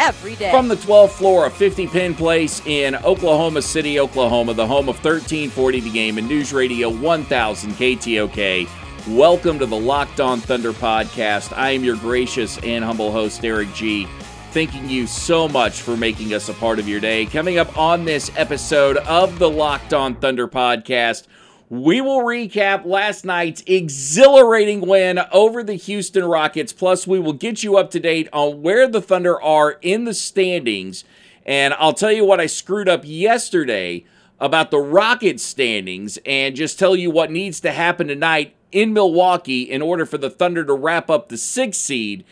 every day. From the 12th floor of 50 Penn Place in Oklahoma City, Oklahoma, the home of 1340 The Game and News Radio 1000 KTOK. Welcome to the Locked On Thunder podcast. I am your gracious and humble host, Eric G. Thanking you so much for making us a part of your day. Coming up on this episode of the Locked On Thunder podcast, we will recap last night's exhilarating win over the Houston Rockets. Plus, we will get you up to date on where the Thunder are in the standings. And I'll tell you what I screwed up yesterday about the Rockets standings and just tell you what needs to happen tonight in Milwaukee in order for the Thunder to wrap up the sixth seed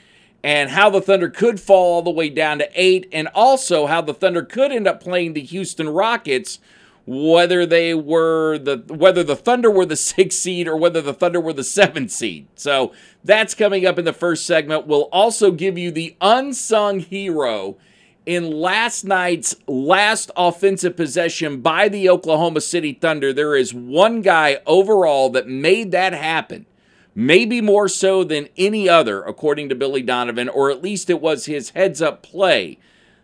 and how the Thunder could fall all the way down to eight, and also how the Thunder could end up playing the Houston Rockets whether they were the whether the Thunder were the sixth seed or whether the Thunder were the seventh seed. So that's coming up in the first segment. We'll also give you the unsung hero in last night's last offensive possession by the Oklahoma City Thunder. There is one guy overall that made that happen. Maybe more so than any other, according to Billy Donovan, or at least it was his heads up play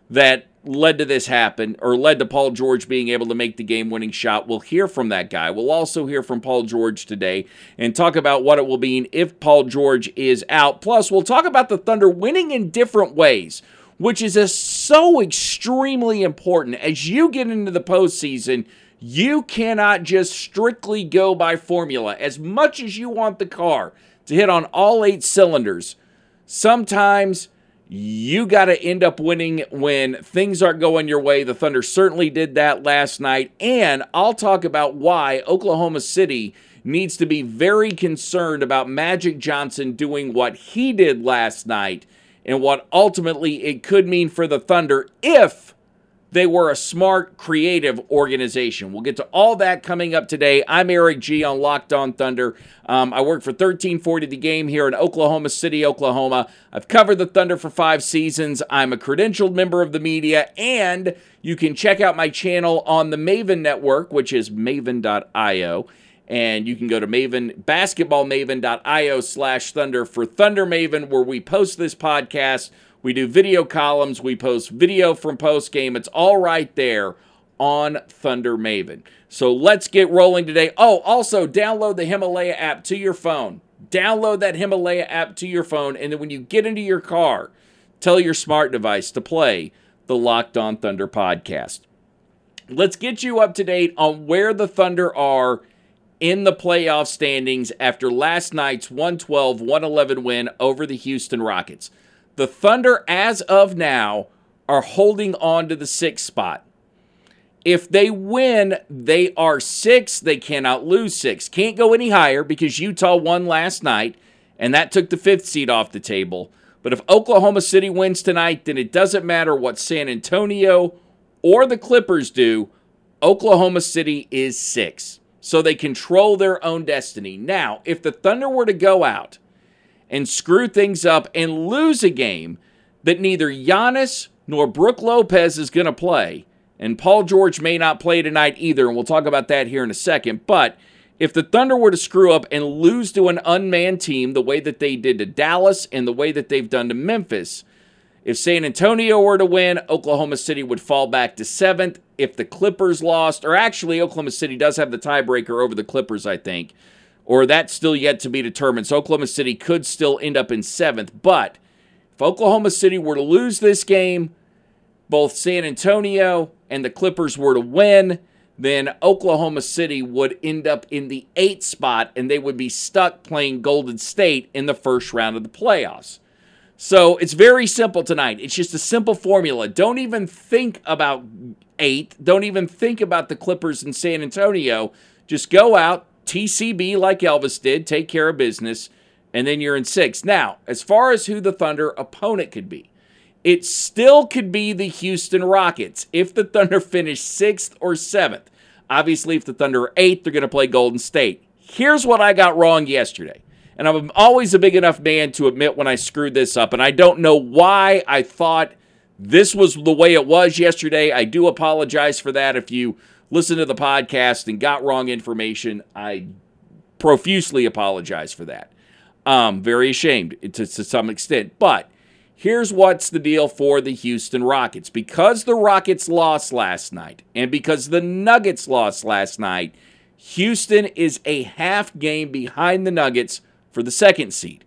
that led to this happen or led to Paul George being able to make the game winning shot. We'll hear from that guy. We'll also hear from Paul George today and talk about what it will mean if Paul George is out. Plus, we'll talk about the Thunder winning in different ways, which is a, so extremely important. As you get into the postseason, you cannot just strictly go by formula. As much as you want the car to hit on all eight cylinders, sometimes you got to end up winning when things aren't going your way. The Thunder certainly did that last night. And I'll talk about why Oklahoma City needs to be very concerned about Magic Johnson doing what he did last night and what ultimately it could mean for the Thunder if they were a smart, creative organization. We'll get to all that coming up today. I'm Eric G on Locked On Thunder. Um, I work for 1340 The Game here in Oklahoma City, Oklahoma. I've covered the Thunder for five seasons. I'm a credentialed member of the media, and you can check out my channel on the Maven Network, which is maven.io. And you can go to Maven, basketballmaven.io slash Thunder for Thunder Maven, where we post this podcast we do video columns. We post video from post game. It's all right there on Thunder Maven. So let's get rolling today. Oh, also download the Himalaya app to your phone. Download that Himalaya app to your phone. And then when you get into your car, tell your smart device to play the Locked On Thunder podcast. Let's get you up to date on where the Thunder are in the playoff standings after last night's 112 111 win over the Houston Rockets. The Thunder, as of now, are holding on to the sixth spot. If they win, they are six. They cannot lose six. Can't go any higher because Utah won last night, and that took the fifth seed off the table. But if Oklahoma City wins tonight, then it doesn't matter what San Antonio or the Clippers do. Oklahoma City is six. So they control their own destiny. Now, if the Thunder were to go out and screw things up and lose a game that neither Giannis nor Brook Lopez is going to play, and Paul George may not play tonight either, and we'll talk about that here in a second, but if the Thunder were to screw up and lose to an unmanned team the way that they did to Dallas and the way that they've done to Memphis, if San Antonio were to win, Oklahoma City would fall back to seventh. If the Clippers lost, or actually, Oklahoma City does have the tiebreaker over the Clippers, I think, or that's still yet to be determined. So Oklahoma City could still end up in seventh. But if Oklahoma City were to lose this game, both San Antonio and the Clippers were to win, then Oklahoma City would end up in the eighth spot and they would be stuck playing Golden State in the first round of the playoffs. So it's very simple tonight. It's just a simple formula. Don't even think about eight. Don't even think about the Clippers in San Antonio. Just go out, TCB like Elvis did, take care of business, and then you're in six. Now, as far as who the Thunder opponent could be, it still could be the Houston Rockets if the Thunder finish sixth or seventh. Obviously, if the Thunder are eighth, they're going to play Golden State. Here's what I got wrong yesterday. And I'm always a big enough man to admit when I screwed this up. And I don't know why I thought this was the way it was yesterday. I do apologize for that. If you listened to the podcast and got wrong information, I profusely apologize for that. Um, very ashamed to, to some extent. But here's what's the deal for the Houston Rockets. Because the Rockets lost last night and because the Nuggets lost last night, Houston is a half game behind the Nuggets for the second seed.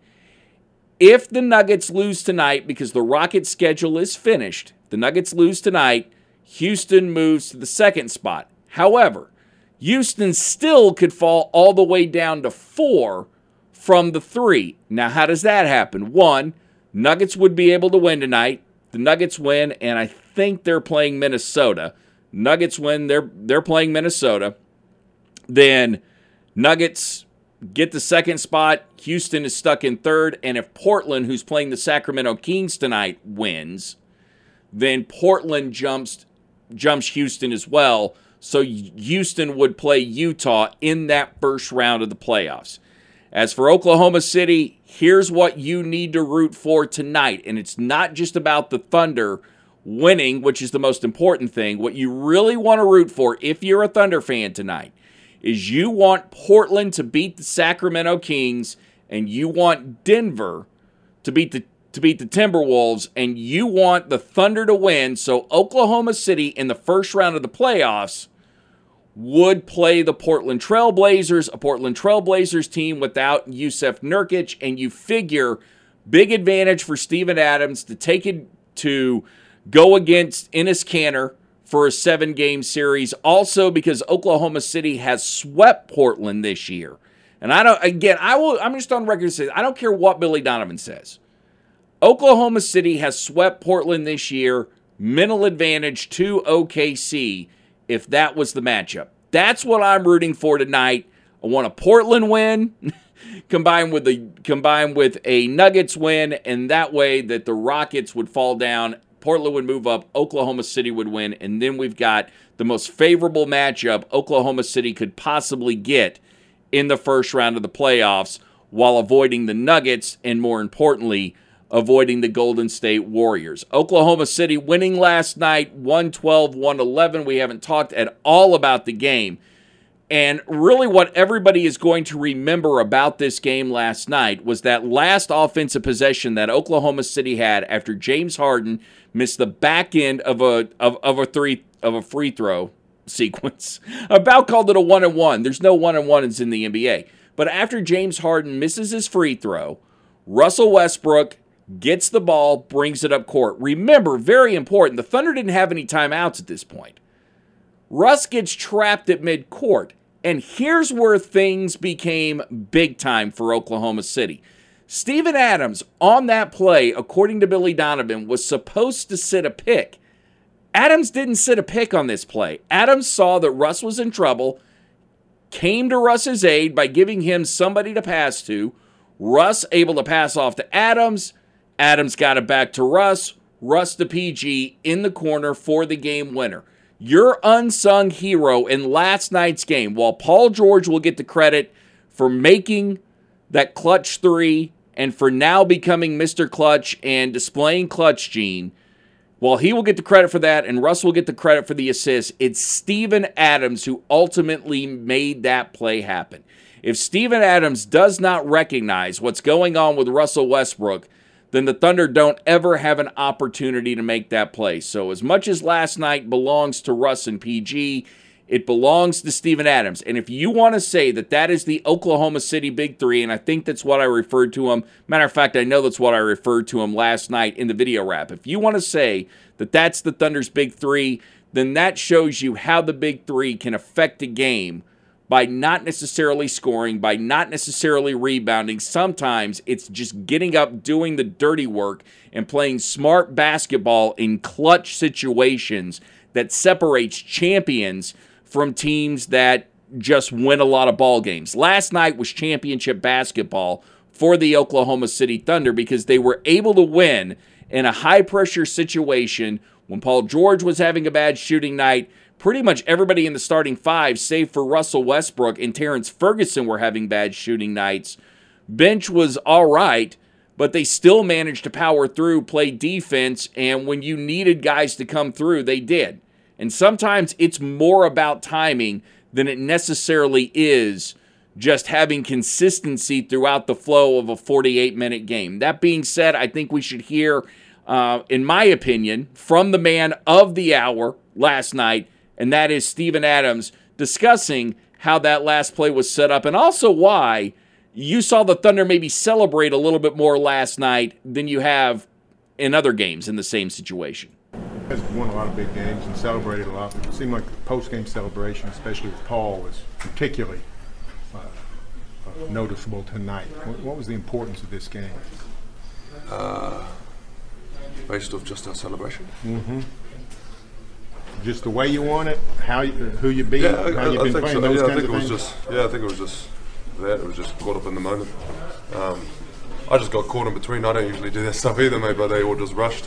If the Nuggets lose tonight because the Rockets' schedule is finished, the Nuggets lose tonight, Houston moves to the second spot. However, Houston still could fall all the way down to four from the three. Now, how does that happen? One, Nuggets would be able to win tonight. The Nuggets win, and I think they're playing Minnesota. Nuggets win, they're they're playing Minnesota. Then Nuggets get the second spot. Houston is stuck in third. And if Portland, who's playing the Sacramento Kings tonight, wins, then Portland jumps jumps Houston as well. So Houston would play Utah in that first round of the playoffs. As for Oklahoma City, here's what you need to root for tonight. And it's not just about the Thunder winning, which is the most important thing. What you really want to root for, if you're a Thunder fan tonight, is you want Portland to beat the Sacramento Kings and you want Denver to beat the to beat the Timberwolves and you want the Thunder to win so Oklahoma City in the first round of the playoffs would play the Portland Trailblazers, a Portland Trailblazers team without Jusuf Nurkic and you figure big advantage for Steven Adams to take it to go against Enes Kanter for a seven game series. Also, because Oklahoma City has swept Portland this year. And I don't, again, I will, I'm just on record to say, I don't care what Billy Donovan says. Oklahoma City has swept Portland this year, mental advantage to OKC if that was the matchup. That's what I'm rooting for tonight. I want a Portland win combined with the combined with a Nuggets win and that way that the Rockets would fall down Portland would move up, Oklahoma City would win, and then we've got the most favorable matchup Oklahoma City could possibly get in the first round of the playoffs while avoiding the Nuggets and more importantly, avoiding the Golden State Warriors. Oklahoma City winning last night 112 111. We haven't talked at all about the game. And really, what everybody is going to remember about this game last night was that last offensive possession that Oklahoma City had after James Harden missed the back end of a of, of a three of a free throw sequence. About called it a one and one. There's no one and ones in the NBA. But after James Harden misses his free throw, Russell Westbrook gets the ball, brings it up court. Remember, very important, the Thunder didn't have any timeouts at this point. Russ gets trapped at midcourt. And here's where things became big time for Oklahoma City. Steven Adams on that play, according to Billy Donovan, was supposed to sit a pick. Adams didn't sit a pick on this play. Adams saw that Russ was in trouble, came to Russ's aid by giving him somebody to pass to. Russ able to pass off to Adams. Adams got it back to Russ. Russ to PG in the corner for the game winner. your unsung hero in last night's game, while Paul George will get the credit for making that clutch three and for now becoming Mr. Clutch and displaying clutch gene, while he will get the credit for that and Russ will get the credit for the assist, it's Steven Adams who ultimately made that play happen. If Steven Adams does not recognize what's going on with Russell Westbrook, then the Thunder don't ever have an opportunity to make that play. So, as much as last night belongs to Russ and PG, it belongs to Steven Adams. And if you want to say that that is the Oklahoma City Big Three, and I think that's what I referred to him, matter of fact, I know that's what I referred to him last night in the video wrap. If you want to say that that's the Thunder's Big Three, then that shows you how the Big Three can affect a game by not necessarily scoring, by not necessarily rebounding. Sometimes it's just getting up, doing the dirty work, and playing smart basketball in clutch situations that separates champions from teams that just win a lot of ball games. Last night was championship basketball for the Oklahoma City Thunder because they were able to win in a high pressure situation when Paul George was having a bad shooting night pretty much everybody in the starting five, save for Russell Westbrook and Terrance Ferguson, were having bad shooting nights. Bench was all right, but they still managed to power through, play defense, and when you needed guys to come through, they did. And sometimes it's more about timing than it necessarily is just having consistency throughout the flow of a 48 minute game. That being said, I think we should hear, uh, in my opinion, from the man of the hour last night and that is Steven Adams discussing how that last play was set up and also why you saw the Thunder maybe celebrate a little bit more last night than you have in other games in the same situation. Has won a lot of big games and celebrated a lot. It seemed like the post-game celebration, especially with Paul, was particularly uh, uh, noticeable tonight. What, what, was the importance of this game? Uh, based off just our celebration. Mm-hmm just the way you want it, how you, who you be, yeah, how you've been playing so. those yeah, kinds I think of it things. was just yeah, I think it was just that. It was just caught up in the moment. Um, I just got caught in between. I don't usually do that stuff either, mate. But they all just rushed.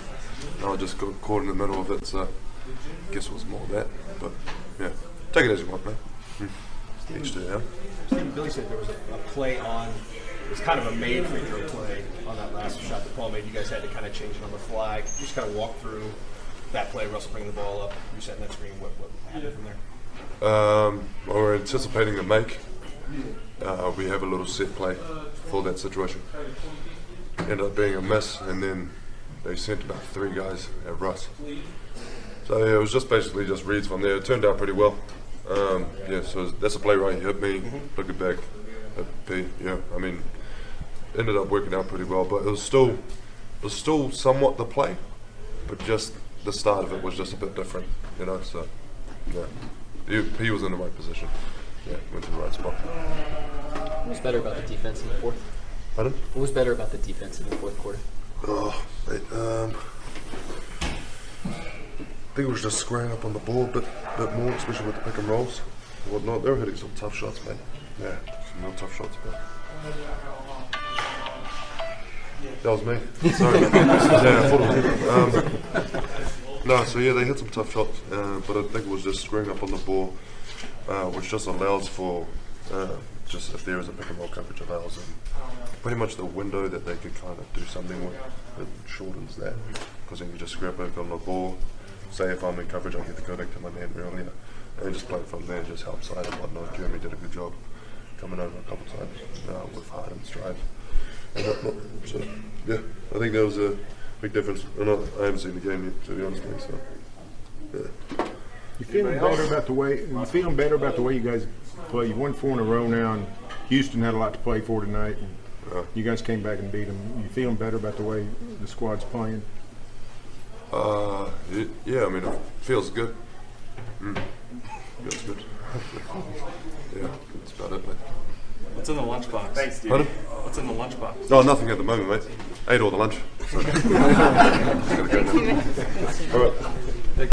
And I just got caught in the middle of it. So I guess it was more that. But yeah, take it as you want, man. Hmm. Each to their Stephen Billy said there was a, a play on. It was kind of a made free throw play on that last shot that Paul made. You guys had to kind of change it on the fly. You just kind of walk through that play, Russell bringing the ball up, you setting that screen. What, what happened from there? Um, well, we're anticipating a make. Uh, we have a little set play for that situation. Ended up being a miss, and then they sent about three guys at Russ. So yeah, it was just basically just reads from there. It turned out pretty well. Um, yeah, so that's a play right. He hit me, mm-hmm. look it back, hit P. Yeah, I mean, ended up working out pretty well, but it was still, it was still somewhat the play, but just the start of it was just a bit different, you know. So yeah, he, he was in the right position. Yeah, went to the right spot. What was better about the defense in the fourth? Pardon? What was better about the defense in the fourth quarter? Oh, mate, um, I think it was just squaring up on the ball a bit, bit more, especially with the pick and rolls and whatnot. They were hitting some tough shots, man. Yeah, some real tough shots, but. That was me. Sorry. yeah, I thought it was um, No, so yeah, they hit some tough shots, uh, but I think it was just screwing up on the ball, uh, which just allows for uh, just if there is a pick and roll coverage allows them pretty much the window that they could kind of do something with. It shortens that because then you just scrap back on the ball. Say if I'm in coverage, I get to go back to my man earlier and just play from there, just help side and whatnot. Jerami did a good job coming over a couple times uh, with hard and stride and whatnot. So yeah, I think that was a big difference. And I, I haven't seen the game yet, to be honest with you. So, yeah. You feeling better about the way? You feeling better about the way you guys play? You've won four in a row now, and Houston had a lot to play for tonight. And Yeah. you guys came back and beat them. You feeling better about the way the squad's playing? Uh, y- yeah, I mean, it feels good. Mm. Feels good. yeah, that's about it, mate. What's in the lunchbox? Thanks, dude. Pardon? What's in the lunchbox? No, nothing at the moment, mate. Ate all the lunch.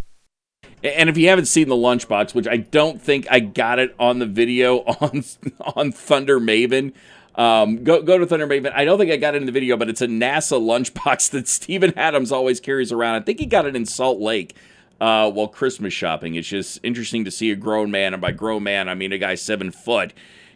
And if you haven't seen the lunchbox, which I don't think I got it on the video on on Thunder Maven, um, go go to Thunder Maven. I don't think I got it in the video, but it's a NASA lunchbox that Steven Adams always carries around. I think he got it in Salt Lake. uh, while Christmas shopping. It's just interesting to see a grown man, and by grown man, I mean a guy seven foot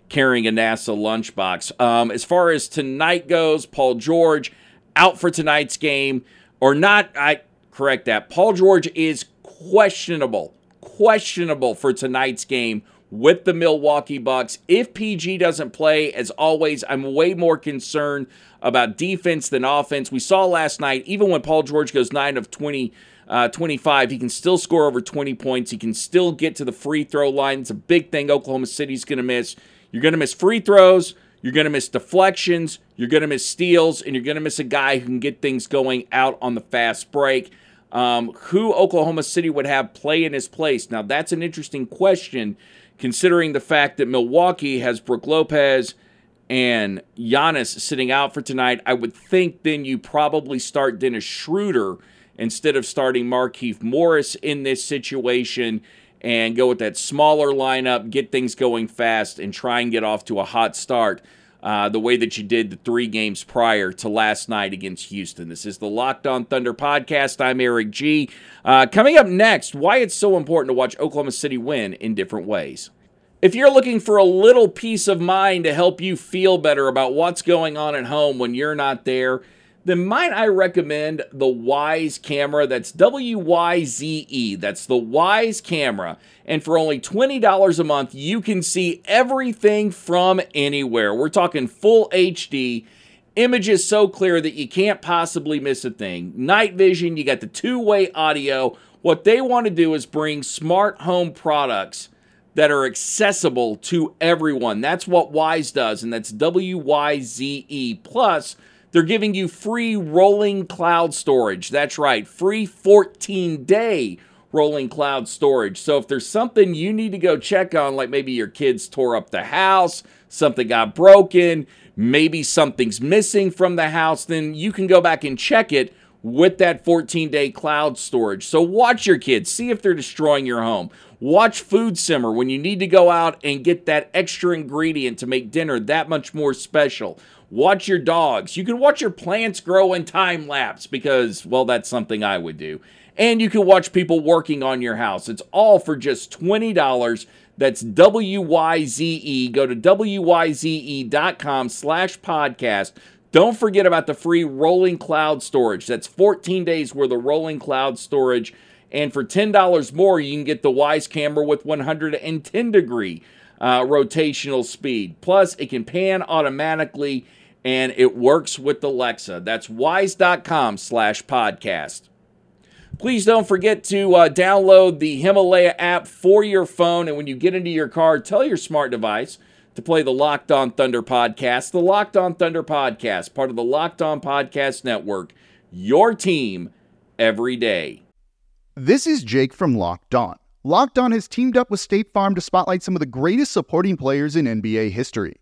carrying a NASA lunchbox. Um, as far as tonight goes, Paul George out for tonight's game, or not, I correct that. Paul George is questionable, questionable for tonight's game with the Milwaukee Bucks. If PG doesn't play, as always, I'm way more concerned about defense than offense. We saw last night, even when Paul George goes 9 of 20, uh, 25, he can still score over 20 points. He can still get to the free throw line. It's a big thing Oklahoma City's going to miss. You're going to miss free throws. You're going to miss deflections. You're going to miss steals. And you're going to miss a guy who can get things going out on the fast break. Um, who Oklahoma City would have play in his place? Now, that's an interesting question considering the fact that Milwaukee has Brook Lopez and Giannis sitting out for tonight. I would think then you probably start Dennis Schroeder instead of starting Markieff Morris in this situation and go with that smaller lineup, get things going fast, and try and get off to a hot start. Uh, the way that you did the three games prior to last night against Houston. This is the Locked On Thunder podcast. I'm Eric G. Uh, coming up next, why it's so important to watch Oklahoma City win in different ways. If you're looking for a little peace of mind to help you feel better about what's going on at home when you're not there, then might I recommend the Wyze camera? That's W Y Z E. That's the Wyze camera. And for only $20 a month, you can see everything from anywhere. We're talking full HD, images so clear that you can't possibly miss a thing. Night vision, you got the two way audio. What they want to do is bring smart home products that are accessible to everyone. That's what Wyze does, and that's W Y Z E. Plus, they're giving you free rolling cloud storage. That's right, free 14 day rolling cloud storage. So if there's something you need to go check on, like maybe your kids tore up the house, something got broken, maybe something's missing from the house, then you can go back and check it with that 14 day cloud storage. So watch your kids, see if they're destroying your home. Watch food simmer when you need to go out and get that extra ingredient to make dinner that much more special. Watch your dogs. You can watch your plants grow in time lapse because, well, that's something I would do. And you can watch people working on your house. It's all for just $20. That's W-Y-Z-E. Go to W-Y-Z-E.com slash podcast. Don't forget about the free rolling cloud storage. That's 14 days worth of rolling cloud storage. And for $10 more, you can get the Wyze camera with 110 degree uh, rotational speed. Plus, it can pan automatically and it works with Alexa. That's wyze.com slash podcast. Please don't forget to uh, download the Himalaya app for your phone. And when you get into your car, tell your smart device to play the Locked On Thunder podcast. The Locked On Thunder podcast, part of the Locked On Podcast Network. Your team every day. This is Jake from Locked On. Locked On has teamed up with State Farm to spotlight some of the greatest supporting players in NBA history.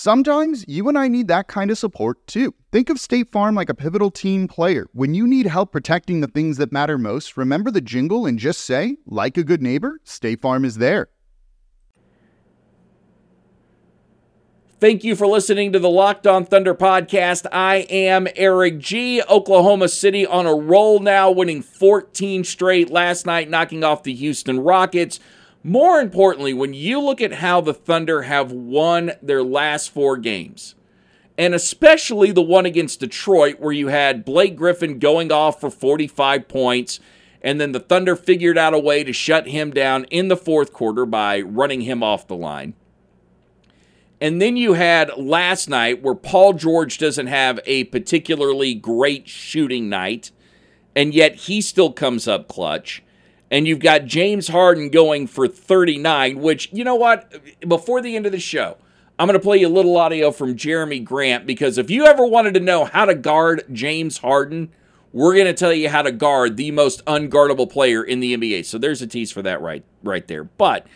Sometimes you and I need that kind of support too. Think of State Farm like a pivotal team player. When you need help protecting the things that matter most, remember the jingle and just say, like a good neighbor, State Farm is there. Thank you for listening to the Locked On Thunder podcast. I am Eric G. Oklahoma City on a roll now, winning 14 straight last night, knocking off the Houston Rockets. More importantly, when you look at how the Thunder have won their last four games, and especially the one against Detroit, where you had Blake Griffin going off for 45 points, and then the Thunder figured out a way to shut him down in the fourth quarter by running him off the line. And then you had last night where Paul George doesn't have a particularly great shooting night, and yet he still comes up clutch. And you've got James Harden going for 39, which, you know what? Before the end of the show, I'm going to play you a little audio from Jerami Grant because if you ever wanted to know how to guard James Harden, we're going to tell you how to guard the most unguardable player in the NBA. So there's a tease for that right right there. But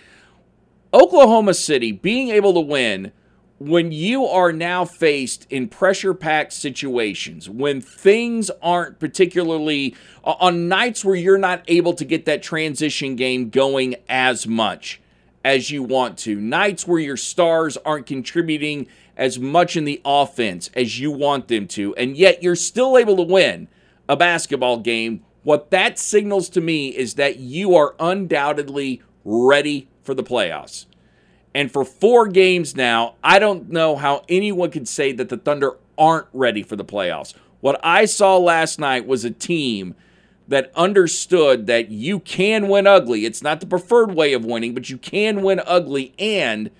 Oklahoma City being able to win when you are now faced in pressure packed situations, when things aren't particularly on nights where you're not able to get that transition game going as much as you want to, nights where your stars aren't contributing as much in the offense as you want them to, and yet you're still able to win a basketball game. What that signals to me is that you are undoubtedly ready for the playoffs. And for four games now, I don't know how anyone could say that the Thunder aren't ready for the playoffs. What I saw last night was a team that understood that you can win ugly. It's not the preferred way of winning, but you can win ugly and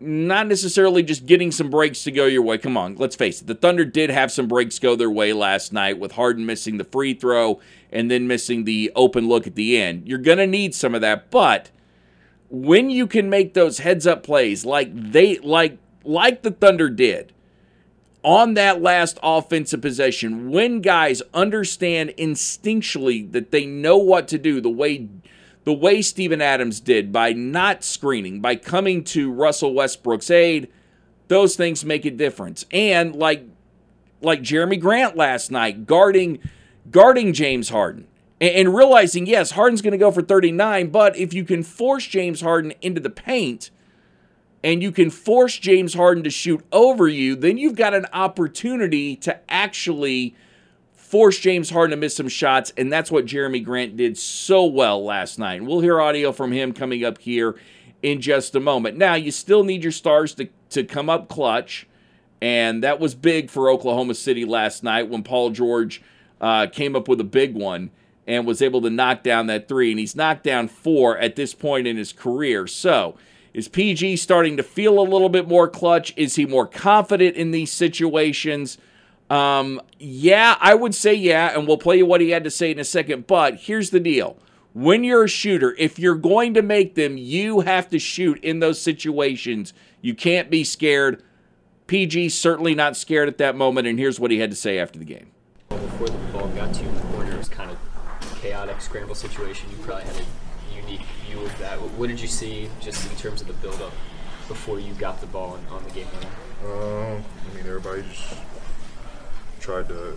not necessarily just getting some breaks to go your way. Come on, let's face it. The Thunder did have some breaks go their way last night with Harden missing the free throw and then missing the open look at the end. You're going to need some of that, but when you can make those heads up plays like they like like the Thunder did on that last offensive possession, when guys understand instinctually that they know what to do, the way the way Steven Adams did by not screening, by coming to Russell Westbrook's aid, those things make a difference. And like like Jerami Grant last night guarding guarding James Harden and, realizing, yes, Harden's going to go for 39, but if you can force James Harden into the paint and you can force James Harden to shoot over you, then you've got an opportunity to actually force James Harden to miss some shots, and that's what Jerami Grant did so well last night. And we'll hear audio from him coming up here in just a moment. Now, you still need your stars to, to come up clutch, and that was big for Oklahoma City last night when Paul George uh, came up with a big one and was able to knock down that three. And he's knocked down four at this point in his career. So, is PG starting to feel a little bit more clutch? Is he more confident in these situations? Um, yeah, I would say yeah, and we'll play you what he had to say in a second. But here's the deal when you're a shooter, if you're going to make them, you have to shoot in those situations. You can't be scared. PG certainly not scared at that moment, and here's what he had to say after the game. Before the ball got to the corner, it was kind of chaotic scramble situation, you probably had a unique view of that. What did you see just in terms of the build-up before you got the ball on, on the game winner? Um, I mean, everybody just tried to,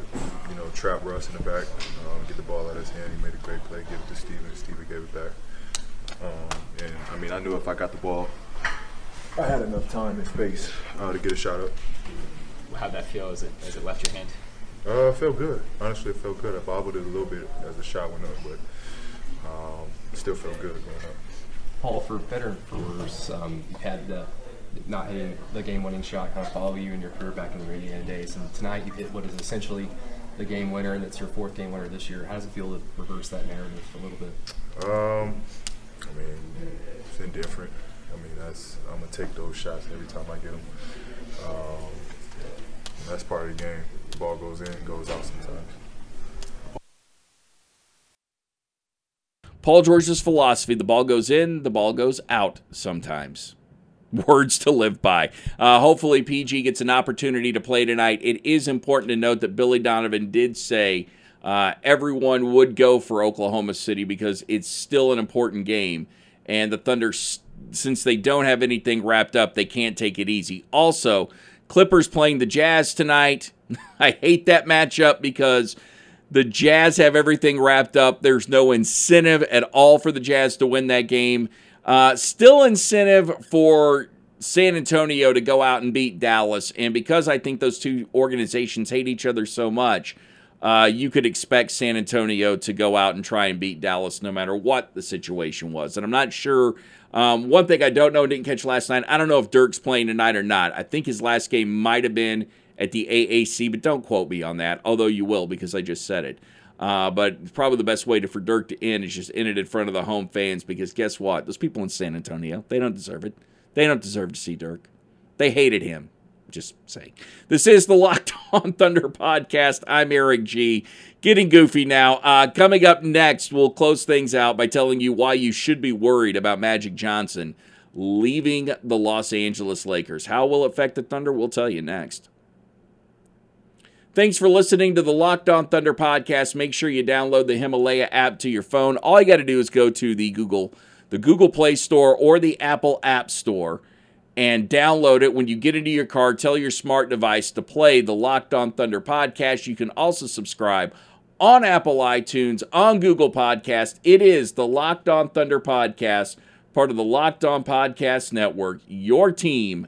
you know, trap Russ in the back, um, get the ball out of his hand. He made a great play, give it to Steven. Steven gave it back. Um, and I mean, I knew if I got the ball, I had enough time and space uh, to get a shot up. How'd that feel as it as it left your hand? Uh, felt good. Honestly, it felt good. I bobbled it a little bit as the shot went up, but um, still felt good going up. Paul, for better and for worse, um, you've had the not hitting the game-winning shot kind of follow you in your career back in the Indiana days, and tonight you hit what is essentially the game winner, and it's your fourth game winner this year. How does it feel to reverse that narrative a little bit? Um, I mean, it's indifferent. I mean, that's I'm gonna take those shots every time I get them. Um, that's part of the game ball goes in, goes out sometimes. Paul George's philosophy the ball goes in, the ball goes out sometimes. Words to live by. Uh, hopefully, PG gets an opportunity to play tonight. It is important to note that Billy Donovan did say uh, everyone would go for Oklahoma City because it's still an important game. And the Thunder, since they don't have anything wrapped up, they can't take it easy. Also, Clippers playing the Jazz tonight. I hate that matchup because the Jazz have everything wrapped up. There's no incentive at all for the Jazz to win that game. Uh, still incentive for San Antonio to go out and beat Dallas. And because I think those two organizations hate each other so much, uh, you could expect San Antonio to go out and try and beat Dallas no matter what the situation was. And I'm not sure um, one thing I don't know, didn't catch last night. I don't know if Dirk's playing tonight or not. I think his last game might have been at the AAC, but don't quote me on that. Although you will because I just said it. Uh, but probably the best way to, for Dirk to end is just end it in front of the home fans because guess what? Those people in San Antonio, they don't deserve it. They don't deserve to see Dirk. They hated him. Just saying. This is the Locked On Thunder podcast. I'm Eric G. Getting goofy now. Uh, coming up next, we'll close things out by telling you why you should be worried about Magic Johnson leaving the Los Angeles Lakers. How will it affect the Thunder? We'll tell you next. Thanks for listening to the Locked On Thunder podcast. Make sure you download the Himalaya app to your phone. All you got to do is go to the Google, the Google Play Store or the Apple App Store and download it when you get into your car. Tell your smart device to play the Locked On Thunder podcast. You can also subscribe on Apple iTunes, on Google Podcast. It is the Locked On Thunder podcast, part of the Locked On Podcast Network, your team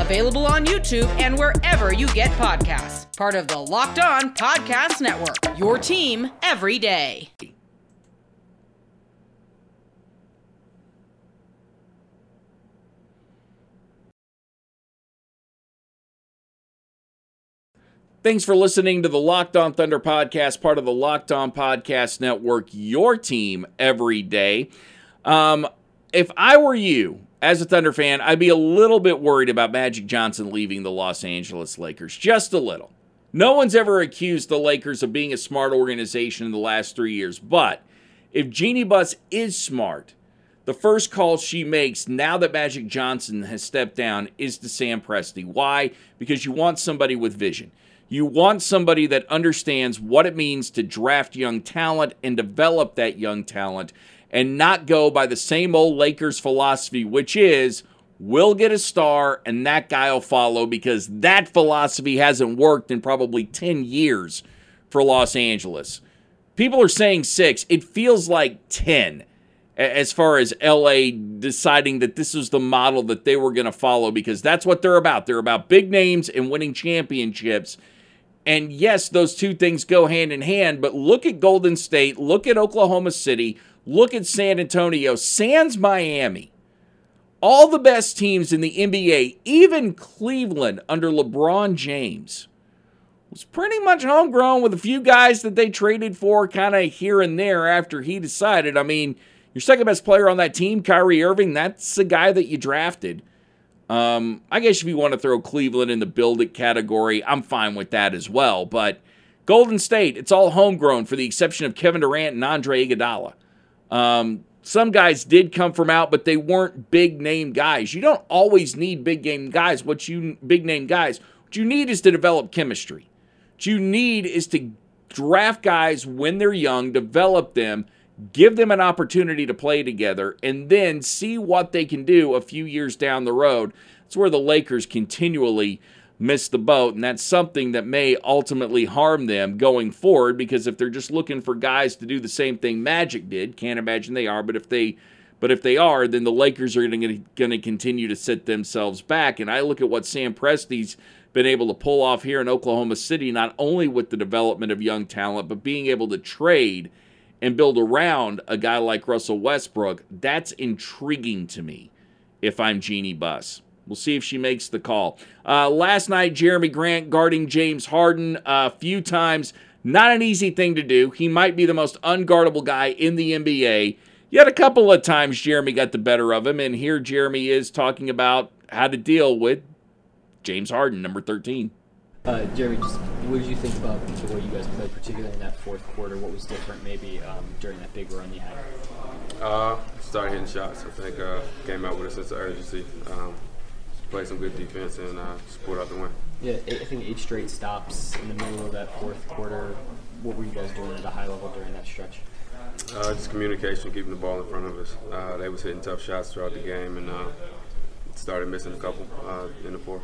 available on YouTube and wherever you get podcasts. Part of the Locked On Podcast Network, your team every day. Thanks for listening to the Locked On Thunder podcast, part of the Locked On Podcast Network, your team every day. Um, if I were you, as a Thunder fan, I'd be a little bit worried about Magic Johnson leaving the Los Angeles Lakers. Just a little. No one's ever accused the Lakers of being a smart organization in the last three years, but if Jeanie Buss is smart, the first call she makes now that Magic Johnson has stepped down is to Sam Presti. Why? Because you want somebody with vision. You want somebody that understands what it means to draft young talent and develop that young talent and not go by the same old Lakers philosophy, which is we'll get a star and that guy will follow because that philosophy hasn't worked in probably 10 years for Los Angeles. People are saying six. It feels like 10 as far as LA deciding that this is the model that they were going to follow because that's what they're about. They're about big names and winning championships. And yes, those two things go hand in hand, but look at Golden State, look at Oklahoma City, look at San Antonio, Sans Miami. All the best teams in the NBA, even Cleveland under LeBron James, was pretty much homegrown with a few guys that they traded for kind of here and there after he decided. I mean, your second best player on that team, Kyrie Irving, that's the guy that you drafted. Um, I guess if you want to throw Cleveland in the build it category, I'm fine with that as well. But Golden State, it's all homegrown for the exception of Kevin Durant and Andre Iguodala. Um, some guys did come from out, but they weren't big name guys. You don't always need big name guys. What you big name guys, what you need is to develop chemistry. What you need is to draft guys when they're young, develop them, give them an opportunity to play together, and then see what they can do a few years down the road. That's where the Lakers continually miss the boat, and that's something that may ultimately harm them going forward because if they're just looking for guys to do the same thing Magic did, can't imagine they are, but if they but if they are, then the Lakers are going to continue to sit themselves back. And I look at what Sam Presti's been able to pull off here in Oklahoma City, not only with the development of young talent, but being able to trade and build around a guy like Russell Westbrook, that's intriguing to me if I'm Jeanie Buss. We'll see if she makes the call. Uh, last night, Jerami Grant guarding James Harden a few times. Not an easy thing to do. He might be the most unguardable guy in the NBA. Yet a couple of times Jerami got the better of him, and here Jerami is talking about how to deal with James Harden, number 13. Uh, Jerami, just what did you think about the way you guys played, particularly in that fourth quarter? What was different maybe um, during that big run you had? Uh, started hitting shots. I think uh, came out with a sense of urgency. Um, played some good defense and uh, just pulled out the win. Yeah, I think eight straight stops in the middle of that fourth quarter. What were you guys doing at a high level during that stretch? Uh, just communication, keeping the ball in front of us. Uh, they was hitting tough shots throughout the game and uh, started missing a couple uh, in the fourth.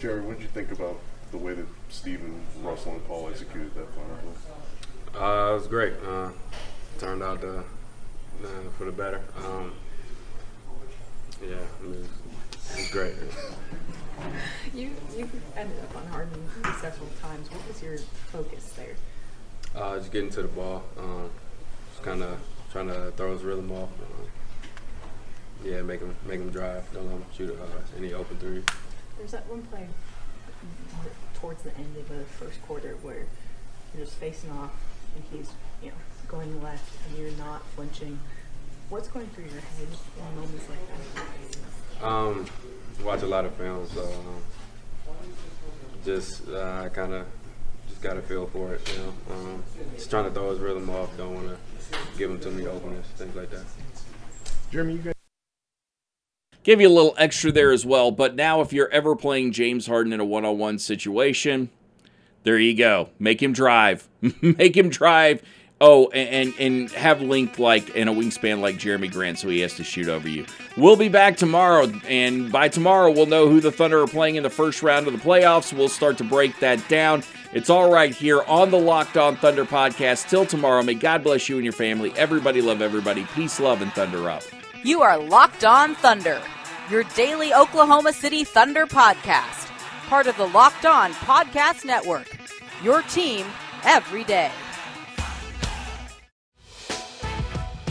Jerry, what did you think about the way that Steven, Russell, and Paul executed that final play? Uh, it was great. Uh, turned out to, uh, for the better. Um, yeah, it was, it was great. You you ended up on Harden several times. What was your focus there? Uh, just getting to the ball, um, kind of trying to throw his rhythm off. Uh, yeah, make him make him drive. Don't let him shoot uh, any open three. There's that one play towards the end of the first quarter where you're just facing off and he's you know going left and you're not flinching. What's going through your head in moments like that? Um, watch a lot of films, so um, just uh, kind of just got a feel for it. You know, um, just trying to throw his rhythm off. Don't want to give him too many openness, things like that. Jeremy, you guys. Give you a little extra there as well. But now, if you're ever playing James Harden in a one on one situation, there you go. Make him drive. Make him drive. Oh, and, and have length like and a wingspan like Jerami Grant, so he has to shoot over you. We'll be back tomorrow, and by tomorrow we'll know who the Thunder are playing in the first round of the playoffs. We'll start to break that down. It's all right here on the Locked On Thunder podcast. Till tomorrow, may God bless you and your family. Everybody love everybody. Peace, love, and thunder up. You are Locked On Thunder, your daily Oklahoma City Thunder podcast, part of the Locked On Podcast Network. Your team every day.